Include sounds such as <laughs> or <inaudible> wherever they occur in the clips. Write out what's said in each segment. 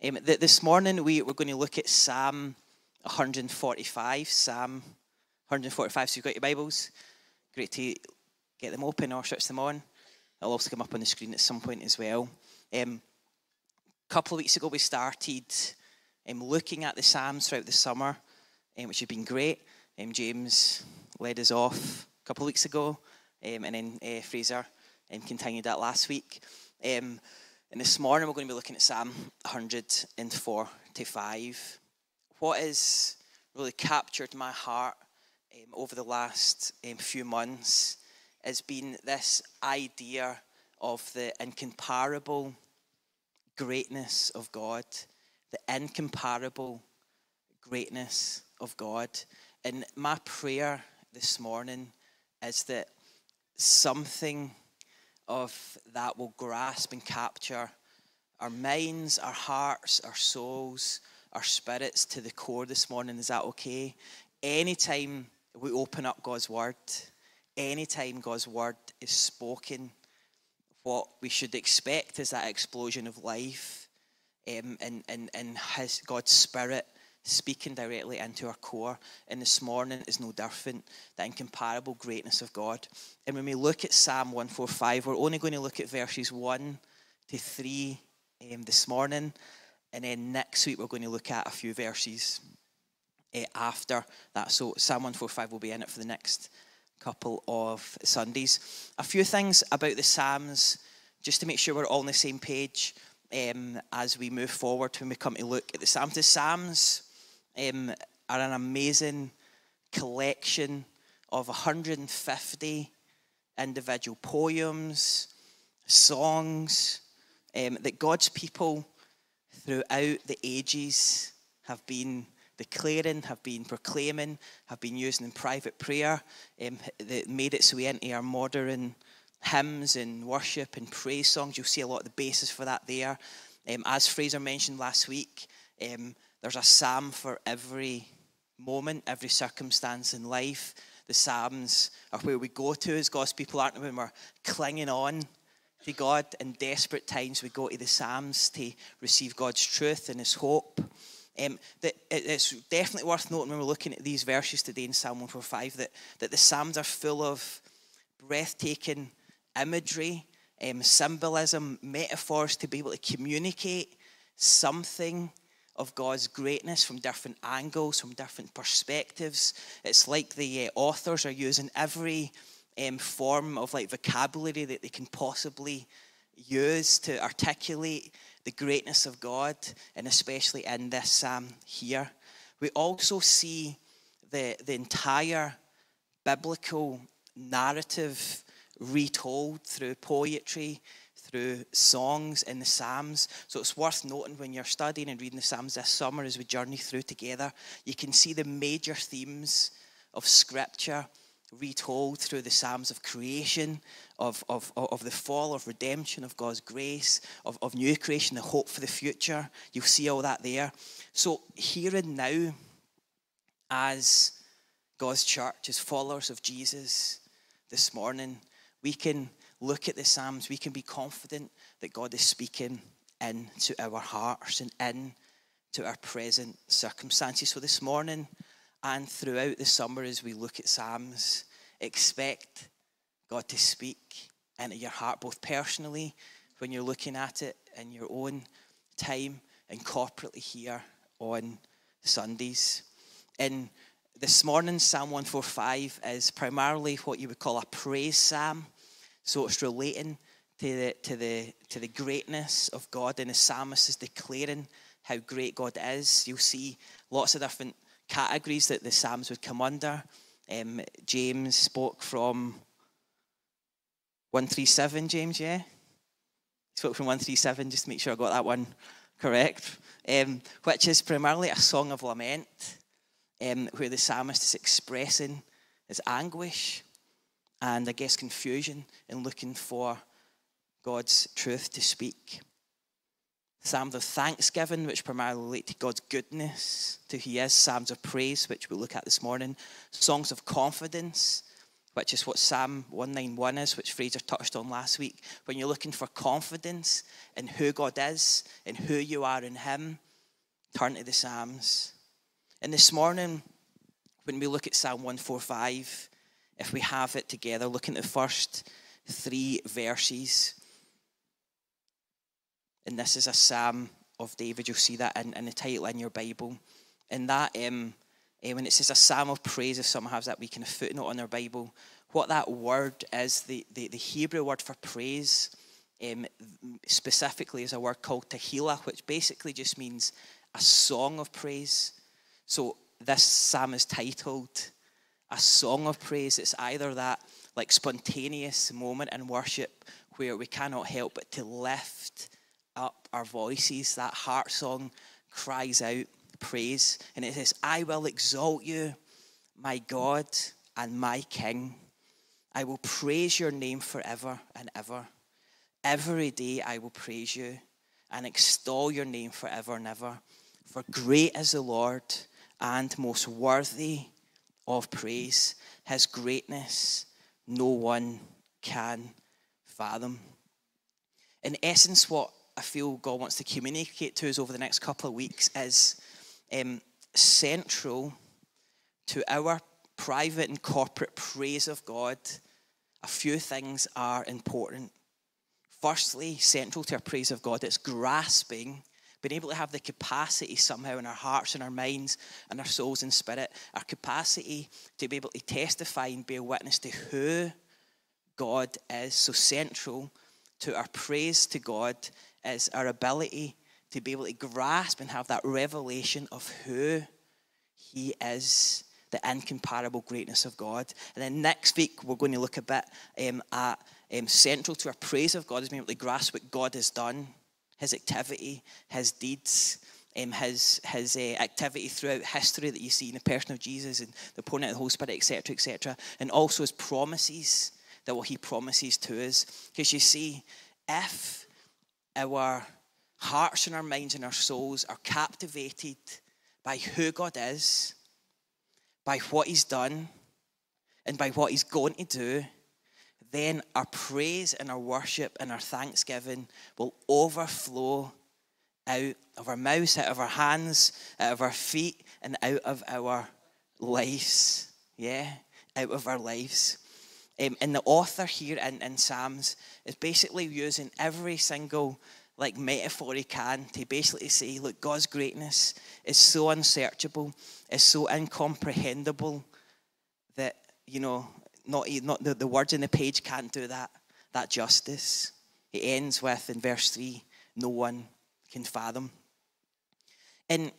Um, th- this morning we, we're going to look at Psalm 145. Psalm 145. So you've got your Bibles. Great to get them open or switch them on. It'll also come up on the screen at some point as well. Um, a couple of weeks ago we started um, looking at the Psalms throughout the summer, um, which has been great. Um, James led us off a couple of weeks ago, um, and then uh, Fraser continued that last week. And this morning we're going to be looking at Psalm 145. What has really captured my heart um, over the last um, few months has been this idea of the incomparable greatness of God, the incomparable greatness of God. And my prayer this morning is that something of that will grasp and capture our minds, our hearts, our souls, our spirits to the core this morning. Is that okay? Anytime we open up God's word, anytime God's word is spoken, what we should expect is that explosion of life um, and, and, and his, God's spirit speaking directly into our core. And this morning is no different. The incomparable greatness of God. And when we look at Psalm 145, we're only going to look at verses 1 to 3 um, this morning. And then next week, we're going to look at a few verses uh, after that. So Psalm 145 will be in it for the next couple of Sundays. A few things about the Psalms, just to make sure we're all on the same page um, as we move forward when we come to look at the Psalms. The Psalms um, are an amazing collection of 150 individual poems, songs um, that God's people throughout the ages have been declaring, have been proclaiming, have been using in private prayer, um, that made its way into our modern hymns and worship and praise songs. You'll see a lot of the basis for that there. Um, as Fraser mentioned last week, um, there's a psalm for every moment, every circumstance in life. The psalms are where we go to as God's people, aren't? When we're clinging on to God in desperate times, we go to the psalms to receive God's truth and His hope. Um, that it's definitely worth noting when we're looking at these verses today in Psalm 145 that, that the Psalms are full of breathtaking imagery, um, symbolism, metaphors to be able to communicate something of God's greatness from different angles, from different perspectives. It's like the uh, authors are using every um, form of like vocabulary that they can possibly use to articulate the greatness of God, and especially in this psalm here. We also see the, the entire biblical narrative retold through poetry, through songs in the Psalms. So it's worth noting when you're studying and reading the Psalms this summer as we journey through together, you can see the major themes of Scripture retold through the Psalms of creation, of, of, of the fall, of redemption, of God's grace, of, of new creation, the hope for the future. You'll see all that there. So, here and now, as God's church, as followers of Jesus this morning, we can look at the Psalms, we can be confident that God is speaking into our hearts and into our present circumstances. So this morning and throughout the summer, as we look at Psalms, expect God to speak into your heart, both personally when you're looking at it in your own time and corporately here on Sundays. In this morning, Psalm 145 is primarily what you would call a praise psalm. So it's relating to the, to the, to the greatness of God, and the psalmist is declaring how great God is. You'll see lots of different categories that the psalms would come under. Um, James spoke from 137, James, yeah? He spoke from 137, just to make sure I got that one correct, um, which is primarily a song of lament, um, where the psalmist is expressing his anguish and I guess confusion in looking for God's truth to speak. Psalms of thanksgiving, which primarily relate to God's goodness, to who He is. Psalms of praise, which we'll look at this morning. Songs of confidence, which is what Psalm 191 is, which Fraser touched on last week. When you're looking for confidence in who God is and who you are in Him, turn to the Psalms. And this morning, when we look at Psalm 145, if we have it together, looking at the first three verses, and this is a psalm of David. You'll see that in, in the title in your Bible. And that, um, um, when it says a psalm of praise, if someone has that, we can footnote on their Bible. What that word is, the, the, the Hebrew word for praise, um, specifically is a word called tehillah, which basically just means a song of praise. So this psalm is titled a song of praise. It's either that like spontaneous moment in worship where we cannot help but to lift up our voices. That heart song cries out praise. And it says, I will exalt you, my God and my King. I will praise your name forever and ever. Every day I will praise you and extol your name forever and ever. For great is the Lord and most worthy of praise. His greatness no one can fathom. In essence, what I feel God wants to communicate to us over the next couple of weeks is um, central to our private and corporate praise of God. A few things are important. Firstly, central to our praise of God, it's grasping, being able to have the capacity somehow in our hearts and our minds and our souls and spirit, our capacity to be able to testify and be a witness to who God is. So central to our praise to God is our ability to be able to grasp and have that revelation of who He is, the incomparable greatness of God. And then next week, we're going to look a bit um, at um, central to our praise of God is being able to grasp what God has done, His activity, His deeds. Um, his his uh, activity throughout history that you see in the person of Jesus and the pouring out of the Holy Spirit, etc., etc., and also his promises that what he promises to us. Because you see, if our hearts and our minds and our souls are captivated by who God is, by what He's done, and by what He's going to do, then our praise and our worship and our thanksgiving will overflow out of our mouths, out of our hands, out of our feet, and out of our lives. Yeah, out of our lives. Um, and the author here in, in Psalms is basically using every single like metaphor he can to basically say, look, God's greatness is so unsearchable, is so incomprehensible that, you know, not, not the, the words in the page can't do that, that justice. It ends with, in verse 3, no one can fathom. And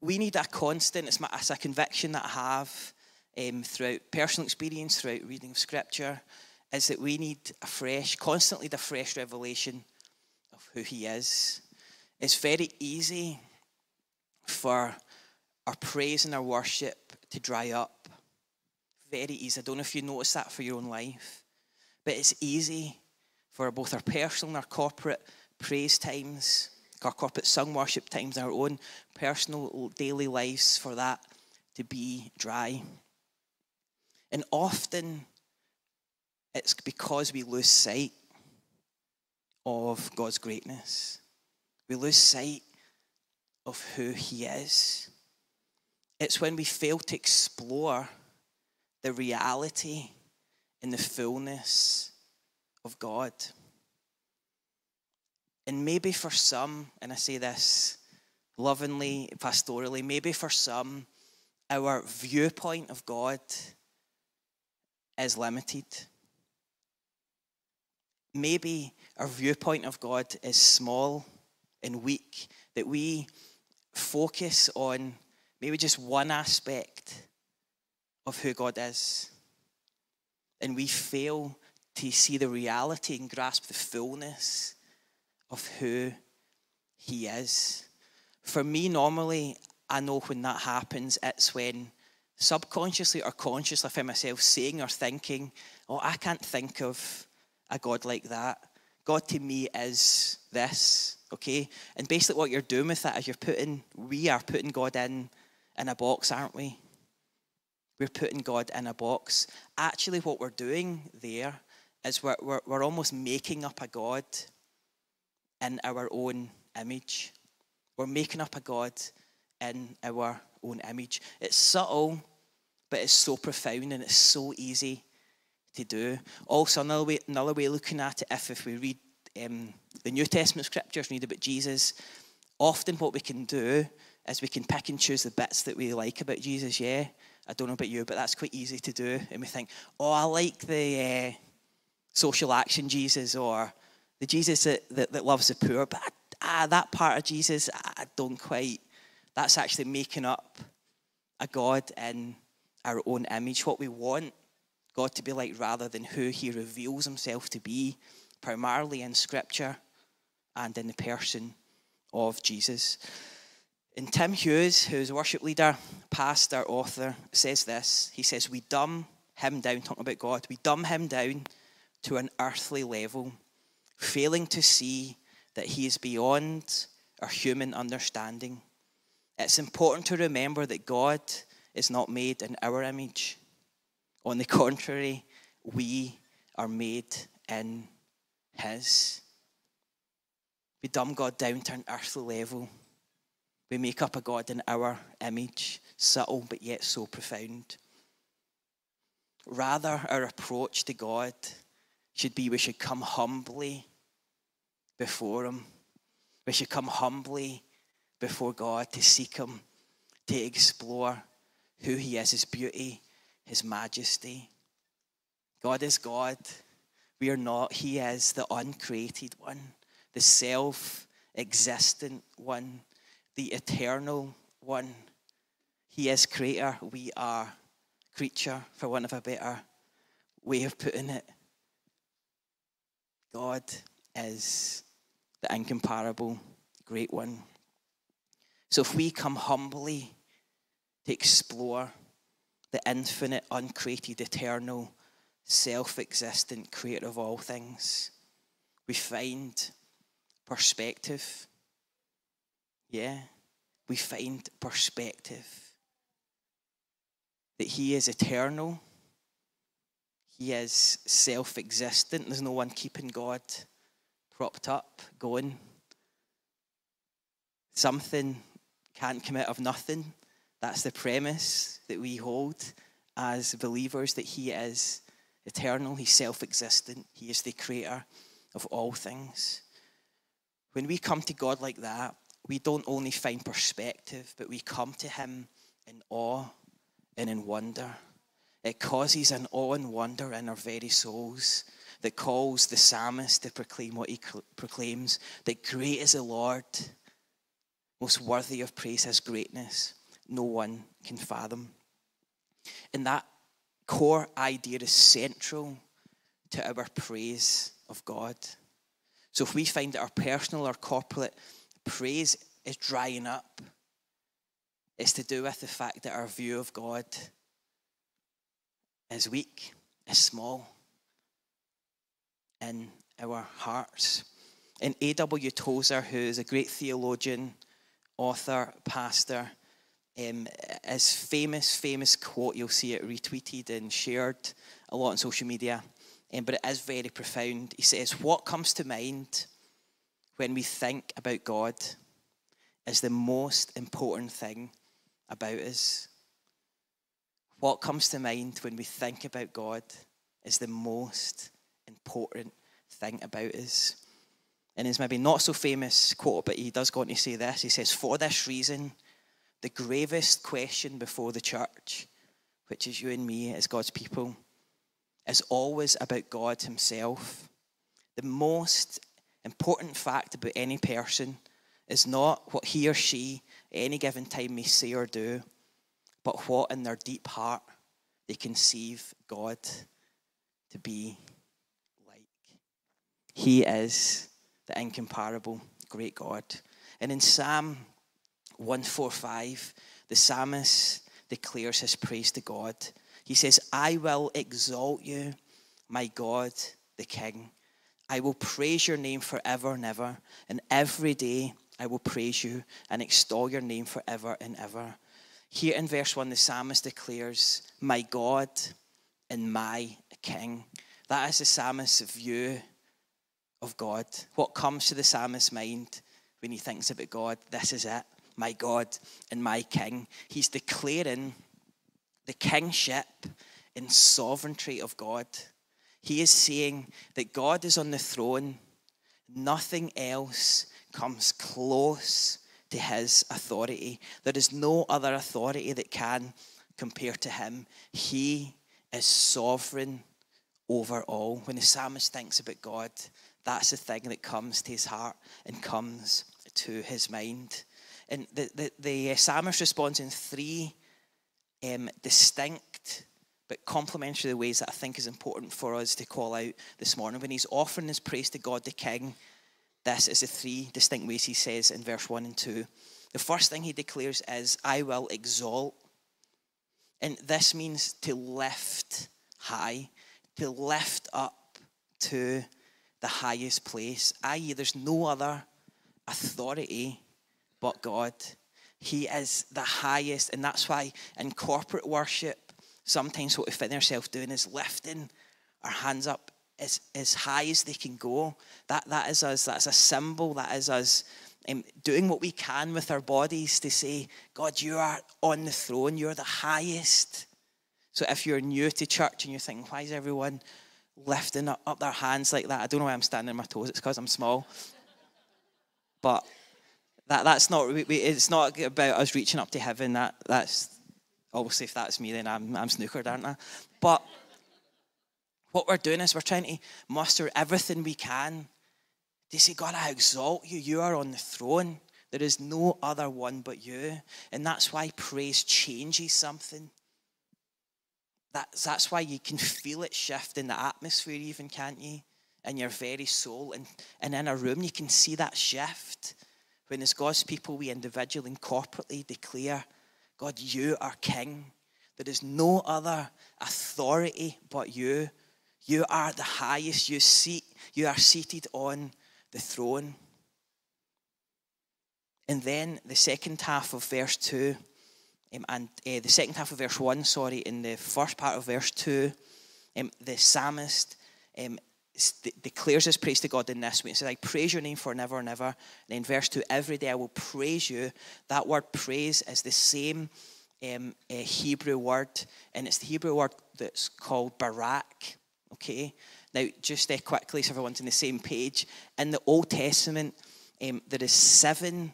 we need a constant, it's, my, it's a conviction that I have um, throughout personal experience, throughout reading of scripture, is that we need a fresh, constantly the fresh revelation of who He is. It's very easy for our praise and our worship to dry up. Very easy. I don't know if you notice that for your own life, but it's easy for both our personal and our corporate praise times, our corporate sung worship times, our own personal daily lives for that to be dry. And often it's because we lose sight of God's greatness. We lose sight of who He is. It's when we fail to explore the reality and the fullness of God. And maybe for some, and I say this lovingly, pastorally, maybe for some, our viewpoint of God is limited. Maybe our viewpoint of God is small and weak, that we focus on maybe just one aspect of who God is. And we fail to see the reality and grasp the fullness of who He is. For me, normally, I know when that happens, it's when subconsciously or consciously I find myself saying or thinking, oh, I can't think of a God like that. God to me is this, okay? And basically what you're doing with that is you're putting, we are putting God in in a box, aren't we? We're putting God in a box. Actually, what we're doing there is we're, we're, we're almost making up a God in our own image. We're making up a God in our own image. It's subtle, but it's so profound and it's so easy to do. Also, another way, another way looking at it, if, if we read um, the New Testament scriptures, read about Jesus, often what we can do is we can pick and choose the bits that we like about Jesus, yeah. I don't know about you, but that's quite easy to do. And we think, oh, I like the uh, social action Jesus or the Jesus that, that, that loves the poor, but ah, that part of Jesus, I don't quite. That's actually making up a God in our own image, what we want God to be like rather than who he reveals himself to be, primarily in Scripture and in the person of Jesus. And Tim Hughes, who's a worship leader, pastor, author, says this. He says, We dumb him down, talking about God, we dumb him down to an earthly level, failing to see that he is beyond our human understanding. It's important to remember that God is not made in our image. On the contrary, we are made in His. We dumb God down to an earthly level. We make up a God in our image, subtle but yet so profound. Rather, our approach to God should be we should come humbly before Him. We should come humbly before God to seek Him, to explore who He is, His beauty, His majesty. God is God. We are not. He is the uncreated one, the self existent one, the eternal one. He is creator. We are creature, for one of a better way of putting it. God is the incomparable great one. So if we come humbly to explore the infinite, uncreated, eternal, self existent creator of all things, we find perspective. Yeah, we find perspective. That He is eternal, He is self existent. There's no one keeping God propped up, going. Something can't come out of nothing. That's the premise that we hold as believers that He is eternal, He's self existent, He is the creator of all things. When we come to God like that, we don't only find perspective, but we come to Him in awe and in wonder. It causes an awe and wonder in our very souls that calls the psalmist to proclaim what he proclaims that great is the Lord, most worthy of praise, his greatness no one can fathom. And that core idea is central to our praise of God. So if we find that our personal or corporate praise is drying up, it's to do with the fact that our view of God is weak, is small in our hearts. And A.W. Tozer, who is a great theologian, author, pastor, um, his famous, famous quote, you'll see it retweeted and shared a lot on social media, um, but it is very profound. He says, What comes to mind when we think about God is the most important thing about us. What comes to mind when we think about God is the most important thing about us. And his maybe not so famous quote, but he does go on to say this. He says, For this reason, the gravest question before the church, which is you and me as God's people, is always about God Himself. The most important fact about any person is not what he or she at any given time may say or do, but what in their deep heart they conceive God to be like. He is the incomparable great God. And in Psalm 145, the psalmist declares his praise to God. He says, I will exalt you, my God, the King. I will praise your name forever and ever, and every day I will praise you and extol your name forever and ever. Here in verse 1, the psalmist declares, My God and my King. That is the psalmist's view of God. What comes to the psalmist's mind when he thinks about God? This is it. My God and my King. He's declaring the kingship and sovereignty of God. He is saying that God is on the throne. Nothing else comes close to his authority. There is no other authority that can compare to him. He is sovereign over all. When the psalmist thinks about God, that's the thing that comes to his heart and comes to his mind. And the, the, the psalmist responds in three um, distinct but complementary ways that I think is important for us to call out this morning. When he's offering his praise to God the King, this is the three distinct ways he says in verse 1 and 2. The first thing he declares is, I will exalt. And this means to lift high, to lift up to the highest place, i.e., there's no other authority but God. He is the highest, and that's why in corporate worship, sometimes what we find ourselves doing is lifting our hands up as, as high as they can go. That, that is us, that's a symbol, that is us um, doing what we can with our bodies to say, God, you are on the throne, you're the highest. So if you're new to church and you're thinking, why is everyone lifting up, up their hands like that? I don't know why I'm standing on my toes, it's because I'm small. But that, that's not, it's not about us reaching up to heaven. That, that's, obviously, if that's me, then I'm, I'm snookered, aren't I? But what we're doing is we're trying to muster everything we can to say, God, I exalt you. You are on the throne. There is no other one but you. And that's why praise changes something. That's, that's why you can feel it shift in the atmosphere, even, can't you? In your very soul. And, and in a room, you can see that shift. When as God's people, we individually and corporately declare, God, you are King. There is no other authority but you. You are the highest. You, seat, you are seated on the throne. And then the second half of verse 2, um, and uh, the second half of verse 1, sorry, in the first part of verse 2, um, the psalmist um, declares his praise to God in this way. He says, I praise your name for never and ever. And in verse 2, every day I will praise you. That word praise is the same um, uh, Hebrew word, and it's the Hebrew word that's called barak. Okay? Now, just uh, quickly, so everyone's on the same page. In the Old Testament, um, there is seven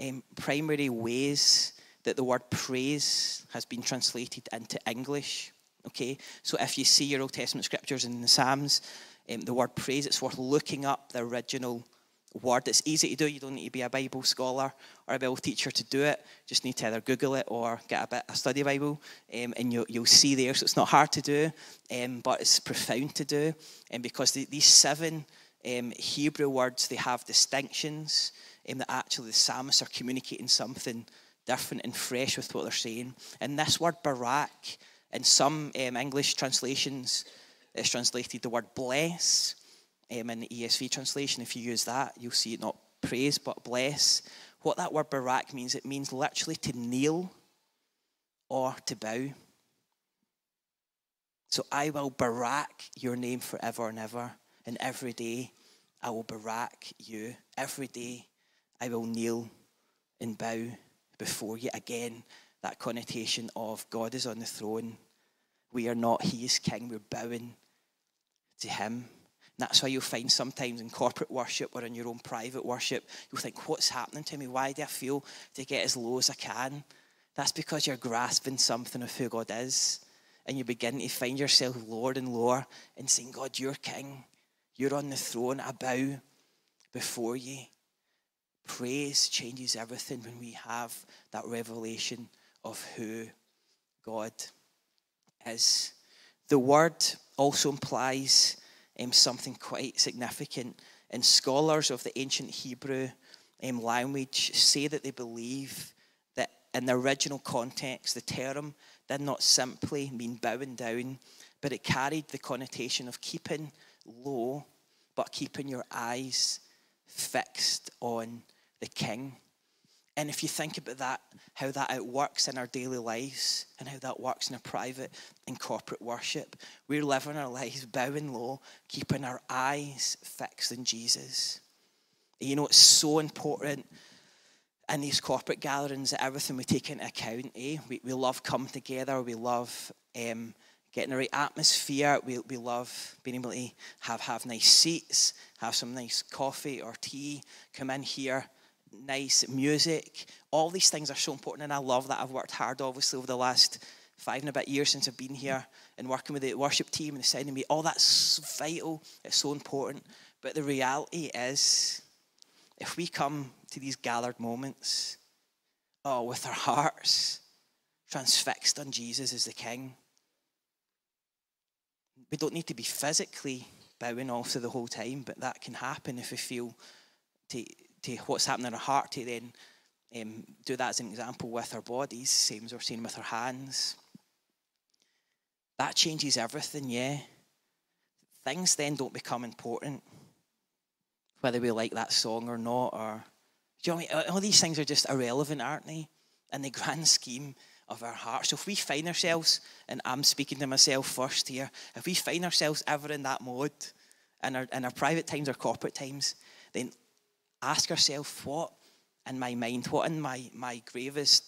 um, primary ways that the word praise has been translated into English. Okay? So if you see your Old Testament scriptures in the Psalms, um, the word praise, it's worth looking up the original word. It's easy to do. You don't need to be a Bible scholar or a Bible teacher to do it. You just need to either Google it or get a bit a study Bible, um, and you'll, you'll see there. So it's not hard to do, um, but it's profound to do. And um, because the, these seven um, Hebrew words, they have distinctions, um, that actually the psalmists are communicating something different and fresh with what they're saying. And this word barak, in some English translations, is translated the word bless um, in the ESV translation, if you use that, you'll see it not praise but bless. What that word barak means, it means literally to kneel or to bow. So I will barak your name forever and ever, and every day I will barak you. Every day I will kneel and bow before you. Again, that connotation of God is on the throne. We are not, He is King. We're bowing to Him. That's why you'll find sometimes in corporate worship or in your own private worship, you'll think, What's happening to me? Why do I feel to get as low as I can? That's because you're grasping something of who God is. And you begin to find yourself lower and lower and saying, God, you're king. You're on the throne. I bow before you. Praise changes everything when we have that revelation of who God is. The word also implies um, something quite significant. And scholars of the ancient Hebrew um, language say that they believe that in the original context, the term did not simply mean bowing down, but it carried the connotation of keeping low, but keeping your eyes fixed on the king. And if you think about that, how that outworks in our daily lives and how that works in our private and corporate worship, we're living our lives bowing low, keeping our eyes fixed on Jesus. You know, it's so important in these corporate gatherings that everything we take into account. Eh? We, we love coming together, we love um, getting the right atmosphere, we, we love being able to have, have nice seats, have some nice coffee or tea, come in here nice music. All these things are so important, and I love that. I've worked hard, obviously, over the last five and a bit years since I've been here and working with the worship team and of me. All that's vital. It's so important. But the reality is, if we come to these gathered moments, oh, with our hearts transfixed on Jesus as the King, we don't need to be physically bowing off to the whole time, but that can happen if we feel to to what's happening in our heart to then um, do that as an example with our bodies, same as we're seeing with our hands. That changes everything, yeah. Things then don't become important, whether we like that song or not, or do you know what I mean? All these things are just irrelevant, aren't they? In the grand scheme of our hearts. So if we find ourselves, and I'm speaking to myself first here, if we find ourselves ever in that mode in our, in our private times or corporate times, then ask ourselves what in my mind, what in my, my gravest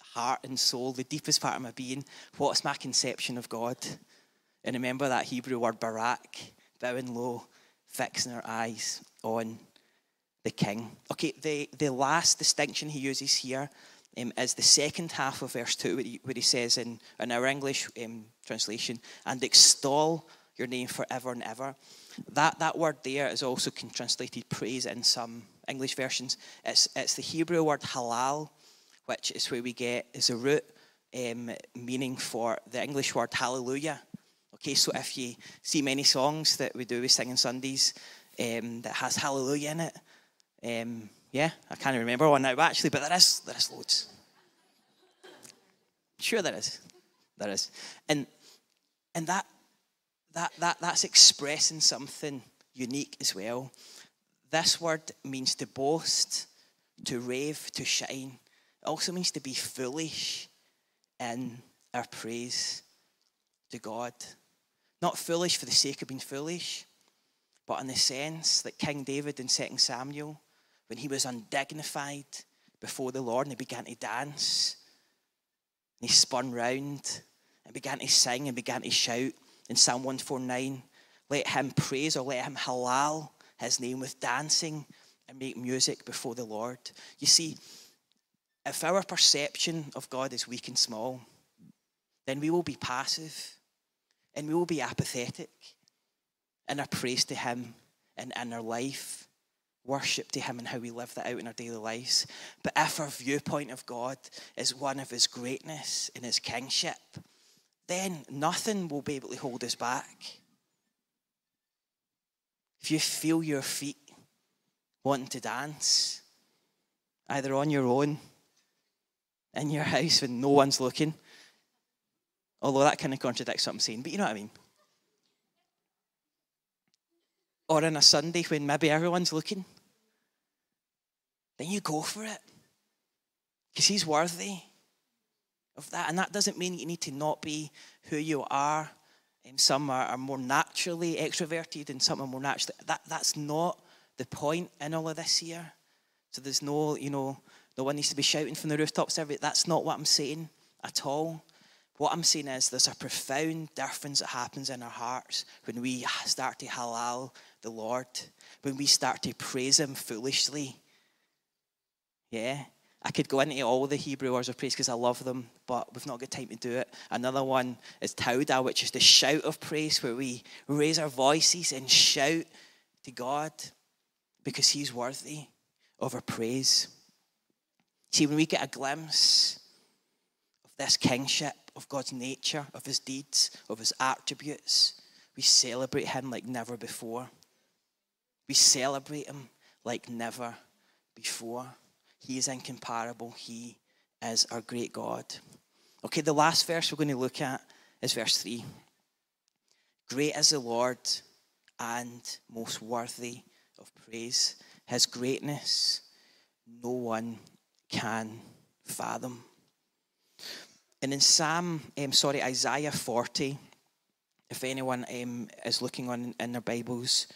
heart and soul, the deepest part of my being, what's my conception of God? And remember that Hebrew word barak, bowing low, fixing our eyes on the king. Okay, the, the last distinction he uses here um, is the second half of verse 2, where he, where he says in, in our English um, translation, and extol your name forever and ever. That, that word there is also translated praise in some English versions. It's, it's the Hebrew word halal, which is where we get is a root um, meaning for the English word hallelujah. Okay, so if you see many songs that we do, we sing on Sundays um, that has hallelujah in it. Um, yeah, I can't remember one now actually, but there is there is loads. Sure, there is, there is, and and that that that that's expressing something unique as well. This word means to boast, to rave, to shine. It also means to be foolish in our praise to God. Not foolish for the sake of being foolish, but in the sense that King David in 2 Samuel, when he was undignified before the Lord and he began to dance, and he spun round and began to sing and began to shout in Psalm 149, let him praise or let him halal his name with dancing and make music before the Lord. You see, if our perception of God is weak and small, then we will be passive and we will be apathetic in our praise to Him and in our life, worship to Him and how we live that out in our daily lives. But if our viewpoint of God is one of His greatness and His kingship, then nothing will be able to hold us back. If you feel your feet wanting to dance, either on your own, in your <laughs> house when no one's looking, although that kind of contradicts what I'm saying, but you know what I mean. Or on a Sunday when maybe everyone's looking, then you go for it. Because he's worthy of that. And that doesn't mean you need to not be who you are um, some are, are, more naturally extroverted and some are more naturally. That, that's not the point in all of this here. So there's no, you know, no one needs to be shouting from the rooftops. Every, that's not what I'm saying at all. What I'm saying is there's a profound difference that happens in our hearts when we start to halal the Lord, when we start to praise Him foolishly. Yeah. I could go into all the Hebrew words of praise because I love them, but we've not got time to do it. Another one is Tauda, which is the shout of praise, where we raise our voices and shout to God because He's worthy of our praise. See, when we get a glimpse of this kingship, of God's nature, of His deeds, of His attributes, we celebrate Him like never before. We celebrate Him like never before. He is incomparable. He is our great God. Okay, the last verse we're going to look at is verse 3. Great is the Lord and most worthy of praise. His greatness, no one can fathom. And in Psalm, um, sorry, Isaiah 40, if anyone um, is looking on in their Bibles,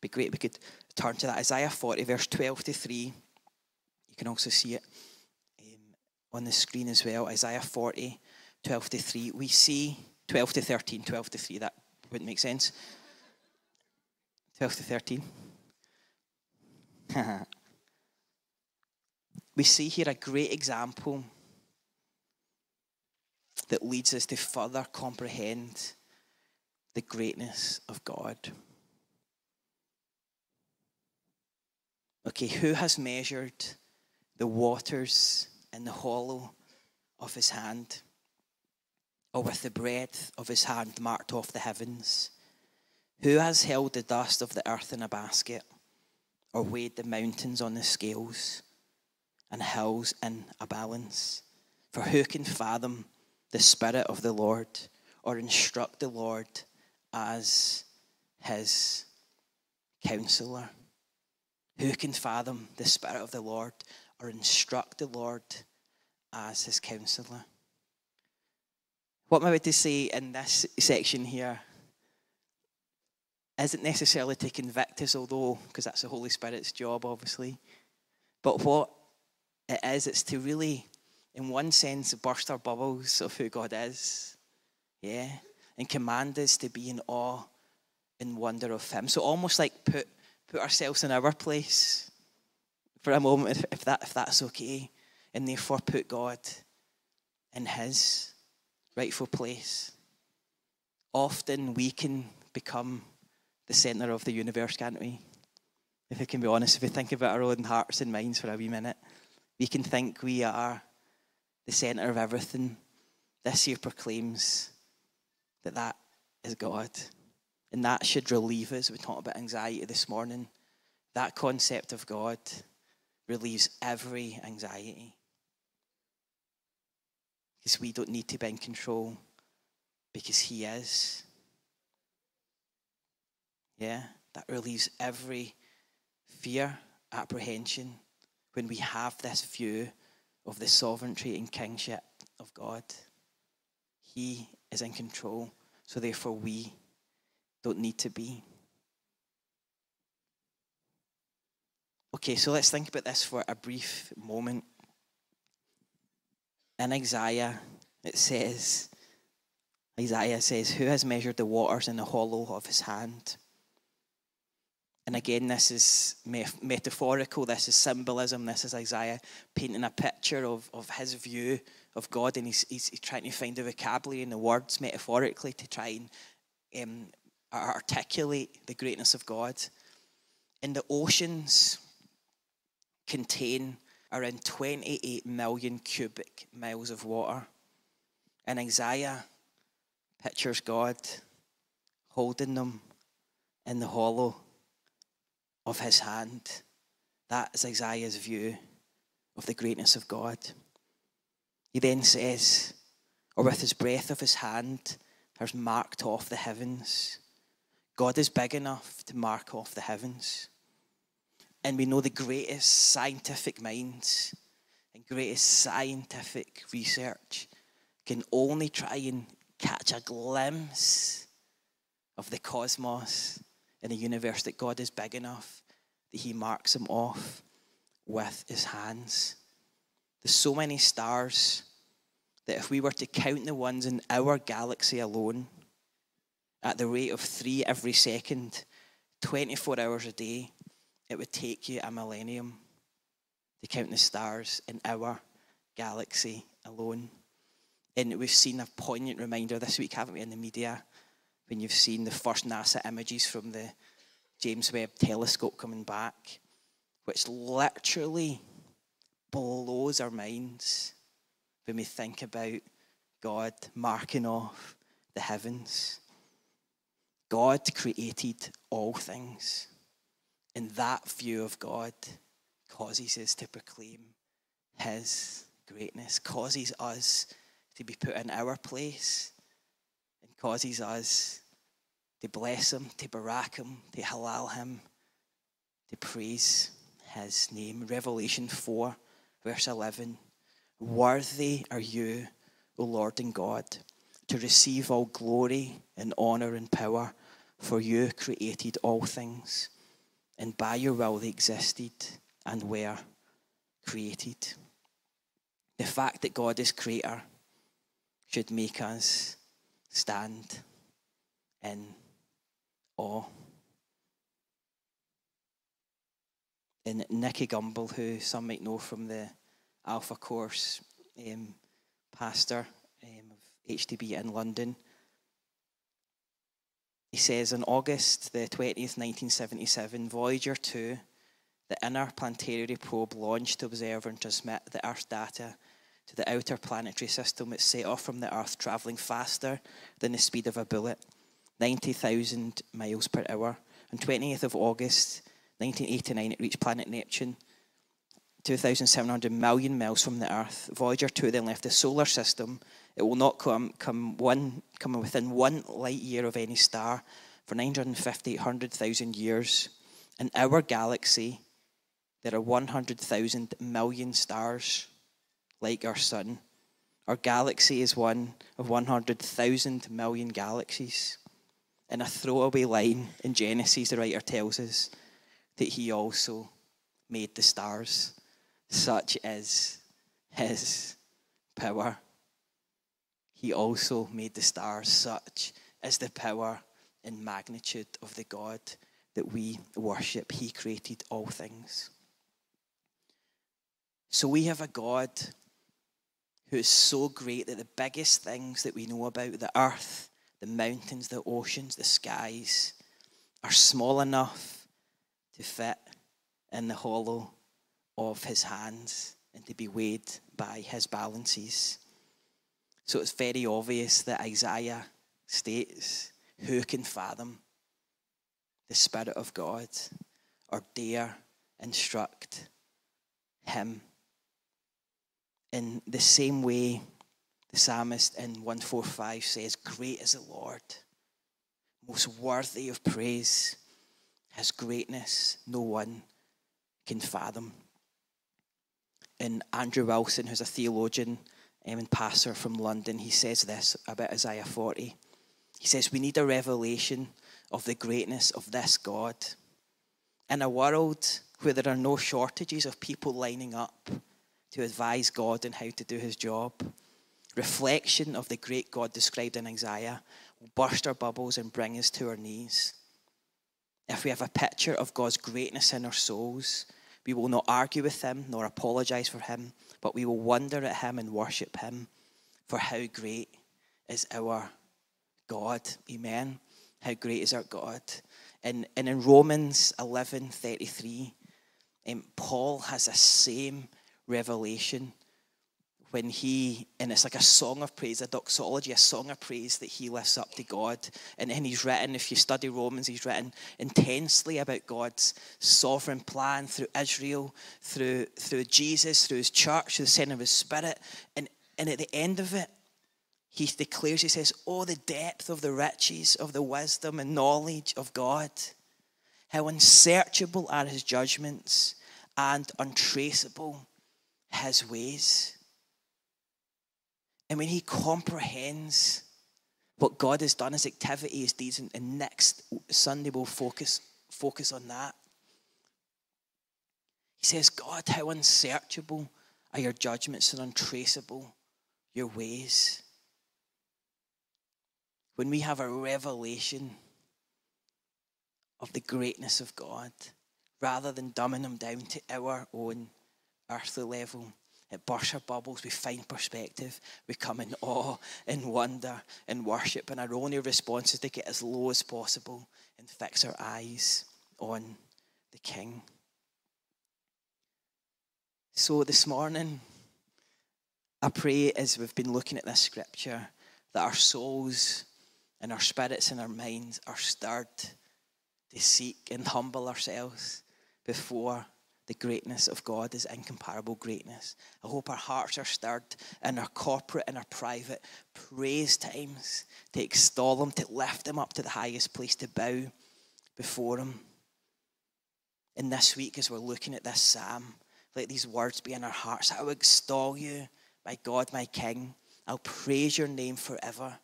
be great we could turn to that. Isaiah 40, verse 12 to 3. Can also see it um, on the screen as well. Isaiah 40, 12 to 3. We see 12 to 13, 12 to 3. That wouldn't make sense. 12 to 13. <laughs> we see here a great example that leads us to further comprehend the greatness of God. Okay, who has measured the waters in the hollow of his hand, or with the breadth of his hand marked off the heavens? Who has held the dust of the earth in a basket, or weighed the mountains on the scales, and hills in a balance? For who can fathom the Spirit of the Lord, or instruct the Lord as his counselor? Who can fathom the Spirit of the Lord, or instruct the Lord as his counselor? What am I about to say in this section here isn't necessarily to convict us, although, because that's the Holy Spirit's job, obviously. But what it is, it's to really, in one sense, burst our bubbles of who God is. Yeah. And command us to be in awe and wonder of Him. So almost like put, put ourselves in our place for a moment, if, that, if that's okay. And therefore put God in His rightful place. Often we can become the centre of the universe, can't we? If we can be honest, if we think about our own hearts and minds for a wee minute, we can think we are the centre of everything. This year proclaims that that is God. And that should relieve us. We talked about anxiety this morning. That concept of God relieves every anxiety. Because we don't need to be in control, because He is. Yeah, that relieves every fear, apprehension when we have this view of the sovereignty and kingship of God. He is in control, so therefore we don't need to be. Okay, so let's think about this for a brief moment. In Isaiah, it says, Isaiah says, Who has measured the waters in the hollow of his hand? And again, this is metaphorical, this is symbolism, this is Isaiah painting a picture of, of his view of God, and he's, he's, he's trying to find the vocabulary and the words metaphorically to try and um, articulate the greatness of God. In the oceans contain around 28 million cubic miles of water. And Isaiah pictures God holding them in the hollow of his hand. That is Isaiah's view of the greatness of God. He then says, or with his breath of his hand has marked off the heavens. God is big enough to mark off the heavens. And we know the greatest scientific minds and greatest scientific research can only try and catch a glimpse of the cosmos in the universe that God is big enough that he marks them off with his hands. There's so many stars that if we were to count the ones in our galaxy alone at the rate of three every second, 24 hours a day, it would take you a millennium to count the stars in our galaxy alone. And we've seen a poignant reminder this week, haven't we, in the media, when you've seen the first NASA images from the James Webb telescope coming back, which literally blows our minds when we think about God marking off the heavens. God created all things, and that view of God causes us to proclaim His greatness, causes us to be put in our place, and causes us to bless him, to barak him, to halal him, to praise his name. Revelation 4, verse 11 Worthy are you, O Lord and God, to receive all glory and honor and power, for you created all things, and by your will they existed and were created. The fact that God is creator should make us stand in awe. And Nicky Gumbel, who some might know from the Alpha Course, um, pastor um, of HTB in London, he says on August the 20th, 1977, Voyager 2, the interplanetary probe launched to observe and transmit the Earth data to the outer planetary system. It set off from the Earth, travelling faster than the speed of a bullet, 90,000 miles per hour. On 20th of August 1989, it reached planet Neptune, 2,700 million miles from the Earth. Voyager 2 then left the solar system. It will not come, come, one, come within one light year of any star for 950, 100,000 years. In our galaxy, there are 100,000 million stars like our sun. Our galaxy is one of 100,000 million galaxies. In a throwaway line in Genesis, the writer tells us that he also made the stars. Such is his power. He also made the stars. Such as the power and magnitude of the God that we worship. He created all things. So we have a God who is so great that the biggest things that we know about the earth, the mountains, the oceans, the skies are small enough to fit in the hollow of his hands and to be weighed by his balances. So it's very obvious that Isaiah states, Who can fathom the Spirit of God or dare instruct him? in the same way the psalmist in 145 says, Great is the Lord, most worthy of praise. His greatness no one can fathom. And Andrew Wilson, who's a theologian um, and pastor from London, he says this about Isaiah 40. He says, We need a revelation of the greatness of this God. In a world where there are no shortages of people lining up to advise God on how to do his job. Reflection of the great God described in Isaiah will burst our bubbles and bring us to our knees. If we have a picture of God's greatness in our souls, we will not argue with him nor apologize for him, but we will wonder at him and worship him for how great is our God. Amen. How great is our God. And, and in Romans 11 33, um, Paul has the same revelation when he, and it's like a song of praise, a doxology, a song of praise that he lifts up to God. And then he's written, if you study Romans, he's written intensely about God's sovereign plan through Israel, through, through Jesus, through his church, through the sending of his spirit. And, and at the end of it, he declares, he says, Oh, the depth of the riches of the wisdom and knowledge of God. How unsearchable are his judgments and untraceable his ways. And when he comprehends what God has done, his activity, his deeds, and next Sunday we'll focus, focus on that. He says, God, how unsearchable are your judgments and untraceable your ways. When we have a revelation of the greatness of God, rather than dumbing them down to our own earthly level. It bursts our bubbles. We find perspective. We come in awe and wonder and worship. And our only response is to get as low as possible and fix our eyes on the King. So this morning, I pray as we've been looking at this scripture that our souls and our spirits and our minds are stirred to seek and humble ourselves before the greatness of God is incomparable greatness. I hope our hearts are stirred in our corporate and our private praise times to extol Him, to lift Him up to the highest place, to bow before Him. And this week, as we're looking at this psalm, let these words be in our hearts. I will extol you, my God, my King. I'll praise your name forever.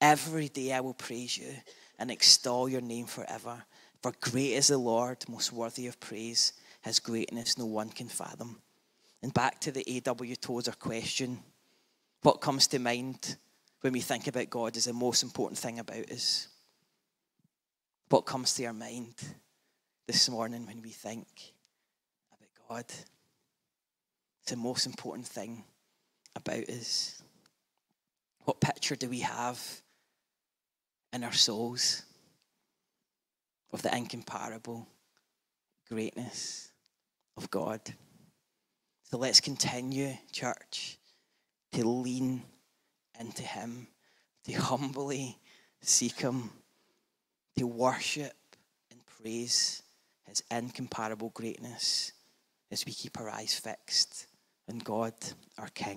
Every day I will praise you and extol your name forever. For great is the Lord, most worthy of praise. His greatness no one can fathom. And back to the A.W. Tozer question what comes to mind when we think about God is the most important thing about us? What comes to our mind this morning when we think about God? It's the most important thing about us. What picture do we have in our souls of the incomparable greatness of God? So let's continue, church, to lean into Him, to humbly seek Him, to worship and praise His incomparable greatness as we keep our eyes fixed on God, our King.